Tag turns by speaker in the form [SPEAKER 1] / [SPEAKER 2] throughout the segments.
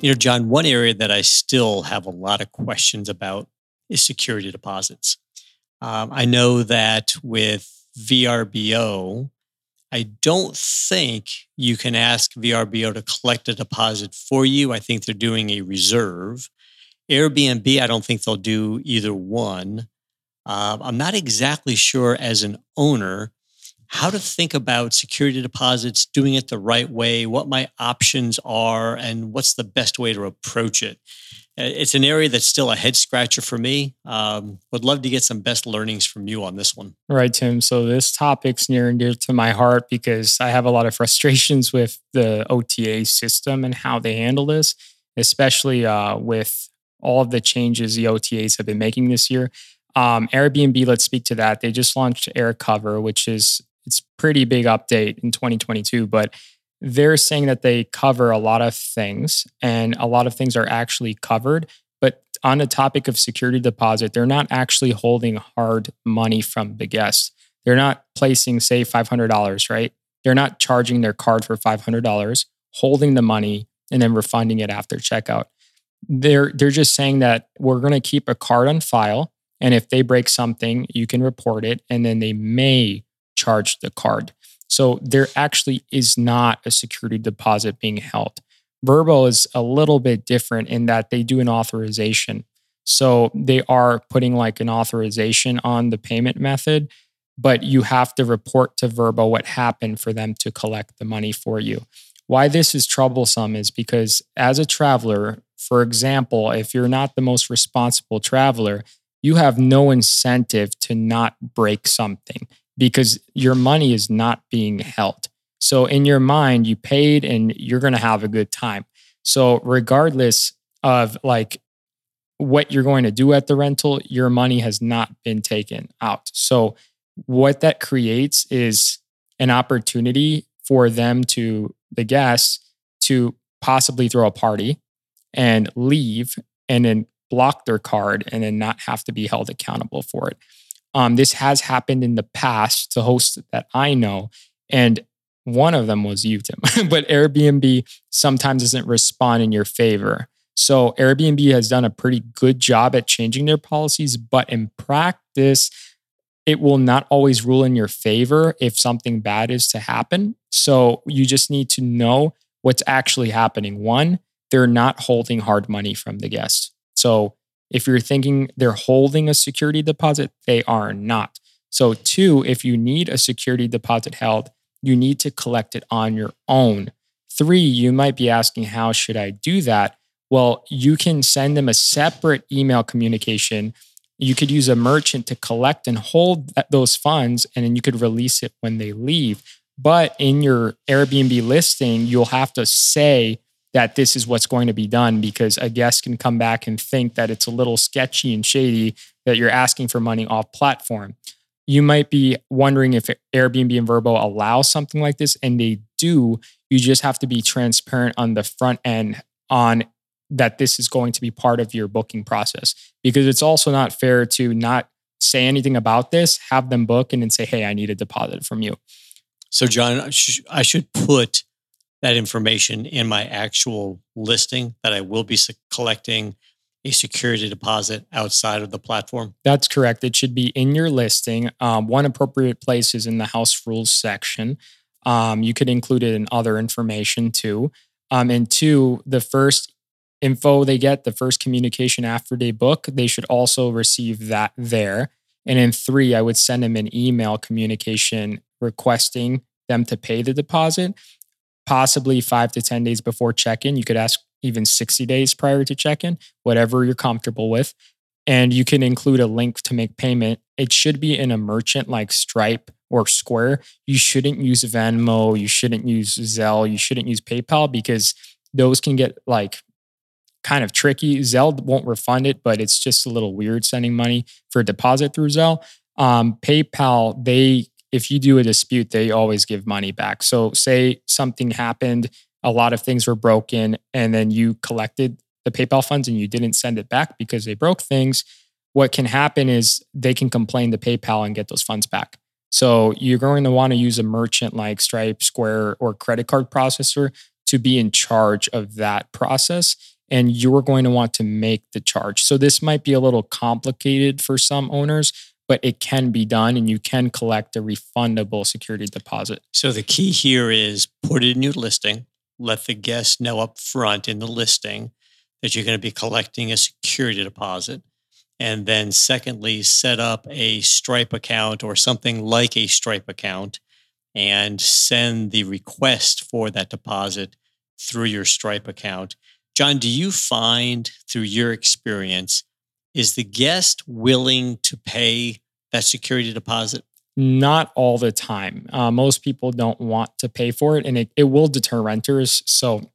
[SPEAKER 1] You know, John, one area that I still have a lot of questions about is security deposits. Um, I know that with VRBO, I don't think you can ask VRBO to collect a deposit for you. I think they're doing a reserve. Airbnb, I don't think they'll do either one. Uh, I'm not exactly sure as an owner how to think about security deposits, doing it the right way, what my options are, and what's the best way to approach it. It's an area that's still a head scratcher for me. Um, would love to get some best learnings from you on this one.
[SPEAKER 2] Right, Tim. So this topic's near and dear to my heart because I have a lot of frustrations with the OTA system and how they handle this, especially uh, with all of the changes the OTAs have been making this year. Um, Airbnb, let's speak to that. They just launched AirCover, which is pretty big update in 2022, but they're saying that they cover a lot of things and a lot of things are actually covered. But on the topic of security deposit, they're not actually holding hard money from the guest. They're not placing, say, $500, right? They're not charging their card for $500, holding the money, and then refunding it after checkout. They're, they're just saying that we're going to keep a card on file. And if they break something, you can report it. And then they may charge the card. So there actually is not a security deposit being held. Vrbo is a little bit different in that they do an authorization. So they are putting like an authorization on the payment method, but you have to report to Vrbo what happened for them to collect the money for you. Why this is troublesome is because as a traveler, for example, if you're not the most responsible traveler, you have no incentive to not break something because your money is not being held. So in your mind, you paid and you're going to have a good time. So regardless of like what you're going to do at the rental, your money has not been taken out. So what that creates is an opportunity for them to the guests to possibly throw a party and leave and then block their card and then not have to be held accountable for it. Um, this has happened in the past to hosts that I know. And one of them was you, Tim. but Airbnb sometimes doesn't respond in your favor. So Airbnb has done a pretty good job at changing their policies, but in practice, it will not always rule in your favor if something bad is to happen. So you just need to know what's actually happening. One, they're not holding hard money from the guests. So if you're thinking they're holding a security deposit, they are not. So, two, if you need a security deposit held, you need to collect it on your own. Three, you might be asking, how should I do that? Well, you can send them a separate email communication. You could use a merchant to collect and hold those funds, and then you could release it when they leave. But in your Airbnb listing, you'll have to say that this is what's going to be done because a guest can come back and think that it's a little sketchy and shady that you're asking for money off platform. You might be wondering if Airbnb and VRBO allow something like this, and they do. You just have to be transparent on the front end on that this is going to be part of your booking process because it's also not fair to not say anything about this, have them book, and then say, hey, I need a deposit from you.
[SPEAKER 1] So, John, I should put that information in my actual listing that I will be collecting a security deposit outside of the platform?
[SPEAKER 2] That's correct. It should be in your listing. Um, one appropriate place is in the house rules section. Um, you could include it in other information too. Um, and two, the first info they get, the first communication after they book, they should also receive that there. And in three, I would send them an email communication requesting them to pay the deposit possibly five to 10 days before check in. You could ask even 60 days prior to check in, whatever you're comfortable with. And you can include a link to make payment. It should be in a merchant like Stripe or Square, you shouldn't use Venmo, you shouldn't use Zelle, you shouldn't use PayPal because those can get like kind of tricky. Zelle won't refund it, but it's just a little weird sending money for a deposit through Zelle. Um, PayPal, they if you do a dispute, they always give money back. So say something happened, a lot of things were broken, and then you collected the PayPal funds and you didn't send it back because they broke things. What can happen is they can complain to PayPal and get those funds back. So you're going to want to use a merchant like Stripe, Square, or credit card processor to be in charge of that process. And you're going to want to make the charge. So this might be a little complicated for some owners, but it can be done and you can collect a refundable security deposit.
[SPEAKER 1] So the key here is put it in your listing, let the guest know up front in the listing that you're going to be collecting a security deposit. And then, secondly, set up a Stripe account or something like a Stripe account and send the request for that deposit through your Stripe account. John, do you find through your experience, is the guest willing to pay that security deposit?
[SPEAKER 2] Not all the time. Uh, most people don't want to pay for it, and it, it will deter renters. So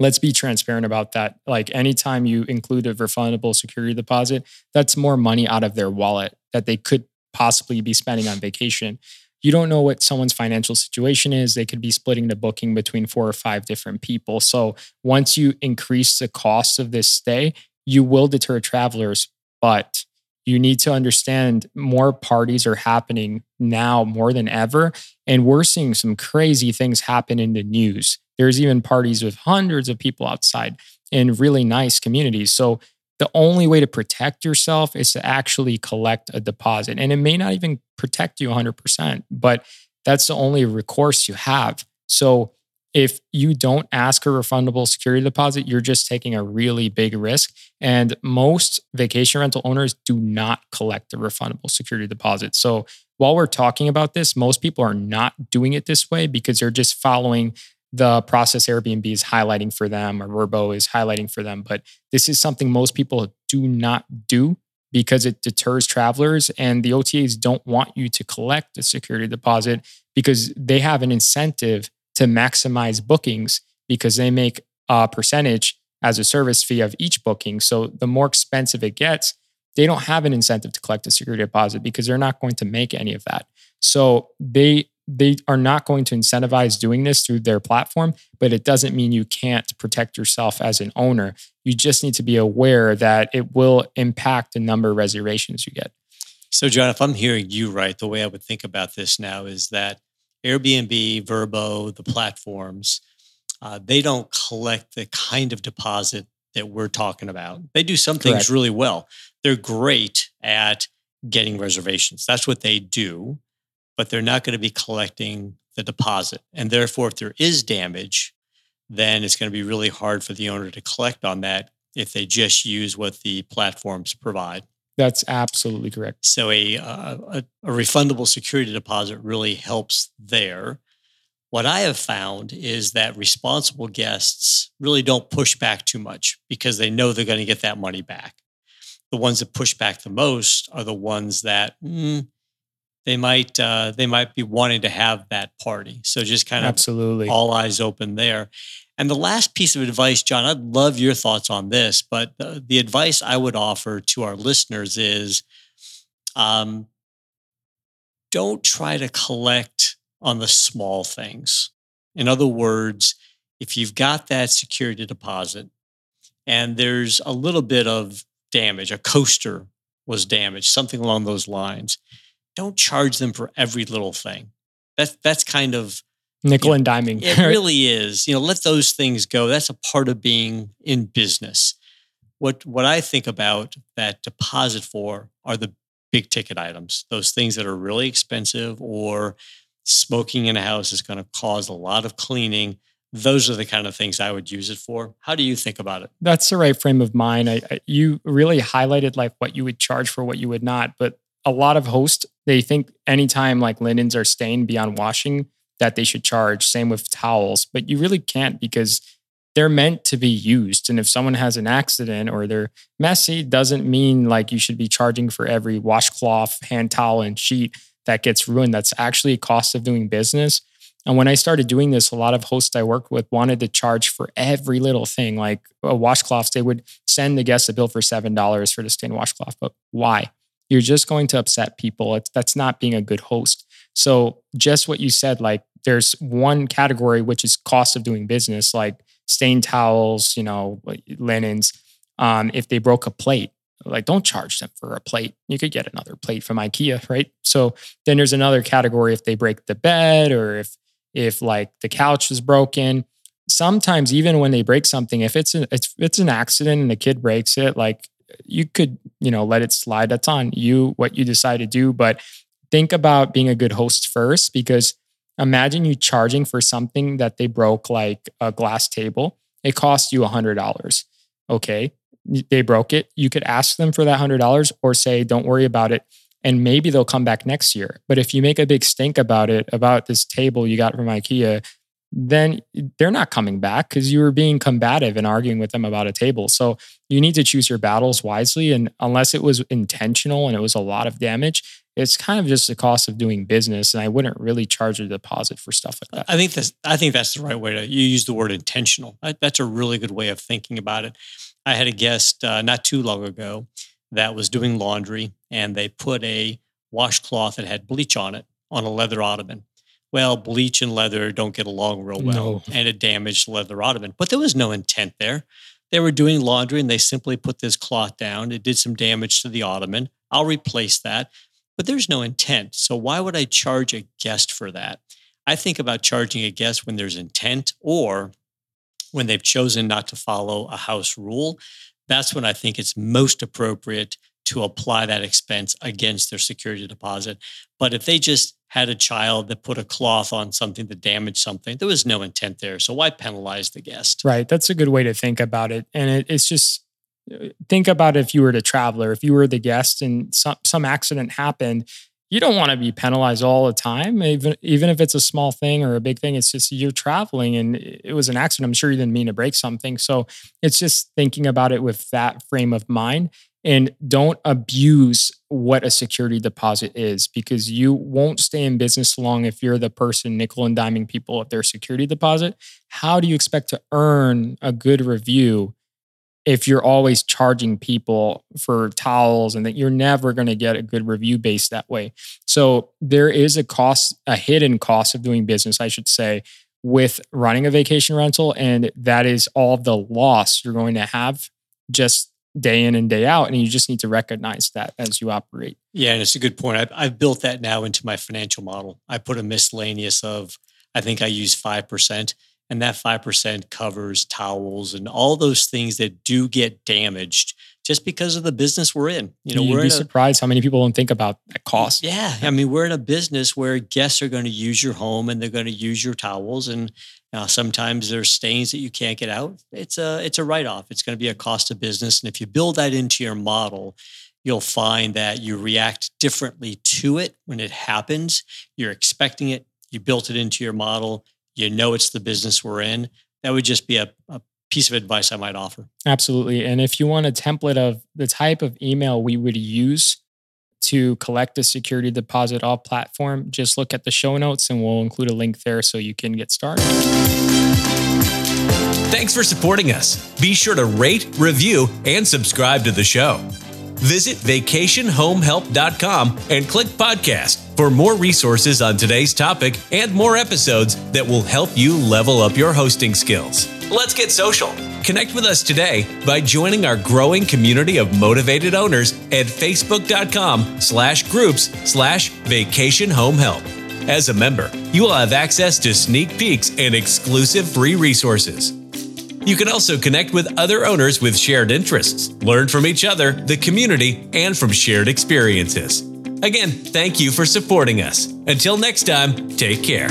[SPEAKER 2] let's be transparent about that. Like anytime you include a refundable security deposit, that's more money out of their wallet that they could possibly be spending on vacation. You don't know what someone's financial situation is. They could be splitting the booking between four or five different people. So once you increase the cost of this stay, you will deter travelers, but you need to understand more parties are happening now more than ever. And we're seeing some crazy things happen in the news. There's even parties with hundreds of people outside in really nice communities. So the only way to protect yourself is to actually collect a deposit. And it may not even protect you 100%, but that's the only recourse you have. So if you don't ask a refundable security deposit, you're just taking a really big risk. And most vacation rental owners do not collect the refundable security deposit. So while we're talking about this, most people are not doing it this way because they're just following the process Airbnb is highlighting for them or VRBO is highlighting for them. But this is something most people do not do because it deters travelers. And the OTAs don't want you to collect a security deposit because they have an incentive to maximize bookings because they make a percentage as a service fee of each booking. So the more expensive it gets, they don't have an incentive to collect a security deposit because they're not going to make any of that. So they they are not going to incentivize doing this through their platform, but it doesn't mean you can't protect yourself as an owner. You just need to be aware that it will impact the number of reservations you get.
[SPEAKER 1] So, John, if I'm hearing you right, the way I would think about this now is that Airbnb, VRBO, the platforms, uh, they don't collect the kind of deposit that we're talking about. They do some things really well. They're great at getting reservations. That's what they do but they're not going to be collecting the deposit. And therefore, if there is damage, then it's going to be really hard for the owner to collect on that if they just use what the platforms provide.
[SPEAKER 2] That's absolutely correct.
[SPEAKER 1] So a, uh, a, a refundable security deposit really helps there. What I have found is that responsible guests really don't push back too much because they know they're going to get that money back. The ones that push back the most are the ones that mm, they might uh, they might be wanting to have that party. So just kind of
[SPEAKER 2] absolutely
[SPEAKER 1] all eyes open there. And the last piece of advice, John, I'd love your thoughts on this, but the, the advice I would offer to our listeners is um, don't try to collect on the small things. In other words, if you've got that security deposit and there's a little bit of damage, a coaster was damaged, something along those lines, don't charge them for every little thing. That's that's kind of
[SPEAKER 2] nickel you and diming.
[SPEAKER 1] it really is. You know, let those things go. That's a part of being in business. What what I think about that deposit for are the big ticket items, those things that are really expensive or smoking in a house is going to cause a lot of cleaning. Those are the kind of things I would use it for. How do you think about it?
[SPEAKER 2] That's the right frame of mind. I, I, you really highlighted like what you would charge for what you would not, but a lot of hosts they think anytime like linens are stained beyond washing that they should charge same with towels but you really can't because they're meant to be used and if someone has an accident or they're messy doesn't mean like you should be charging for every washcloth hand towel and sheet that gets ruined. That's actually a cost of doing business. And when I started doing this, a lot of hosts I worked with wanted to charge for every little thing, like a washcloth. They would send the guest a bill for $7 for the stained washcloth. But why? You're just going to upset people. It's, that's not being a good host. So, just what you said, like there's one category, which is cost of doing business, like stained towels, you know, linens. Um, if they broke a plate, like don't charge them for a plate. You could get another plate from IKEA, right? So then there's another category if they break the bed or if if like the couch is broken. Sometimes even when they break something, if it's an if it's an accident and the kid breaks it, like you could, you know, let it slide. That's on you what you decide to do, but think about being a good host first because imagine you charging for something that they broke like a glass table. It cost you a $100. Okay. They broke it. You could ask them for that $100 or say, don't worry about it and maybe they'll come back next year. But if you make a big stink about it, about this table you got from IKEA, then they're not coming back because you were being combative and arguing with them about a table. So you need to choose your battles wisely. And unless it was intentional and it was a lot of damage, it's kind of just the cost of doing business. And I wouldn't really charge a deposit for stuff like that.
[SPEAKER 1] I think that's I think that's the right way to you use the word intentional. That's a really good way of thinking about it. I had a guest uh, not too long ago that was doing laundry and they put a washcloth that had bleach on it on a leather ottoman. Well, bleach and leather don't get along real well, no. and it damaged the leather ottoman. But there was no intent there. They were doing laundry and they simply put this cloth down. It did some damage to the ottoman. I'll replace that, but there's no intent. So why would I charge a guest for that? I think about charging a guest when there's intent or when they've chosen not to follow a house rule that's when I think it's most appropriate to apply that expense against their security deposit. But if they just had a child that put a cloth on something that damaged something, there was no intent there. So why penalize the guest?
[SPEAKER 2] Right. That's a good way to think about it. And it, it's just think about if you were the traveler, if you were the guest and some, some accident happened, you don't want to be penalized all the time, even even if it's a small thing or a big thing. It's just you're traveling and it was an accident. I'm sure you didn't mean to break something. So it's just thinking about it with that frame of mind and don't abuse what a security deposit is because you won't stay in business long if you're the person nickel and diming people of their security deposit. How do you expect to earn a good review if you're always charging people for towels and that you're never going to get a good review base that way. So there is a cost, a hidden cost of doing business, I should say, with running a vacation rental. And that is all the loss you're going to have just day in and day out. And you just need to recognize that as you operate.
[SPEAKER 1] Yeah. And it's a good point. I've, I've built that now into my financial model. I put a miscellaneous of, I think I use 5% and that 5% covers towels and all those things that do get damaged just because of the business we're in.
[SPEAKER 2] You know, You'd we're be surprised how many people don't think about that cost.
[SPEAKER 1] Yeah. I mean, we're in a business where guests are going to use your home and they're going to use your towels. And uh, sometimes there's stains that you can't get out. It's a, it's a write-off. It's going to be a cost of business. And if you build that into your model, you'll find that you react differently to it when it happens. You're expecting it. You built it into your model you know it's the business we're in. That would just be a, a piece of advice I might offer.
[SPEAKER 2] Absolutely. And if you want a template of the type of email we would use to collect a security deposit off platform, just look at the show notes and we'll include a link there so you can get started.
[SPEAKER 3] Thanks for supporting us. Be sure to rate, review, and subscribe to the show. Visit vacationhomehelp.com and click podcast for more resources on today's topic and more episodes that will help you level up your hosting skills. Let's get social. Connect with us today by joining our growing community of motivated owners at facebook.com slash groups slash vacation home help. As a member, you will have access to sneak peeks and exclusive free resources. You can also connect with other owners with shared interests, learn from each other, the community, and from shared experiences. Again, thank you for supporting us. Until next time, take care.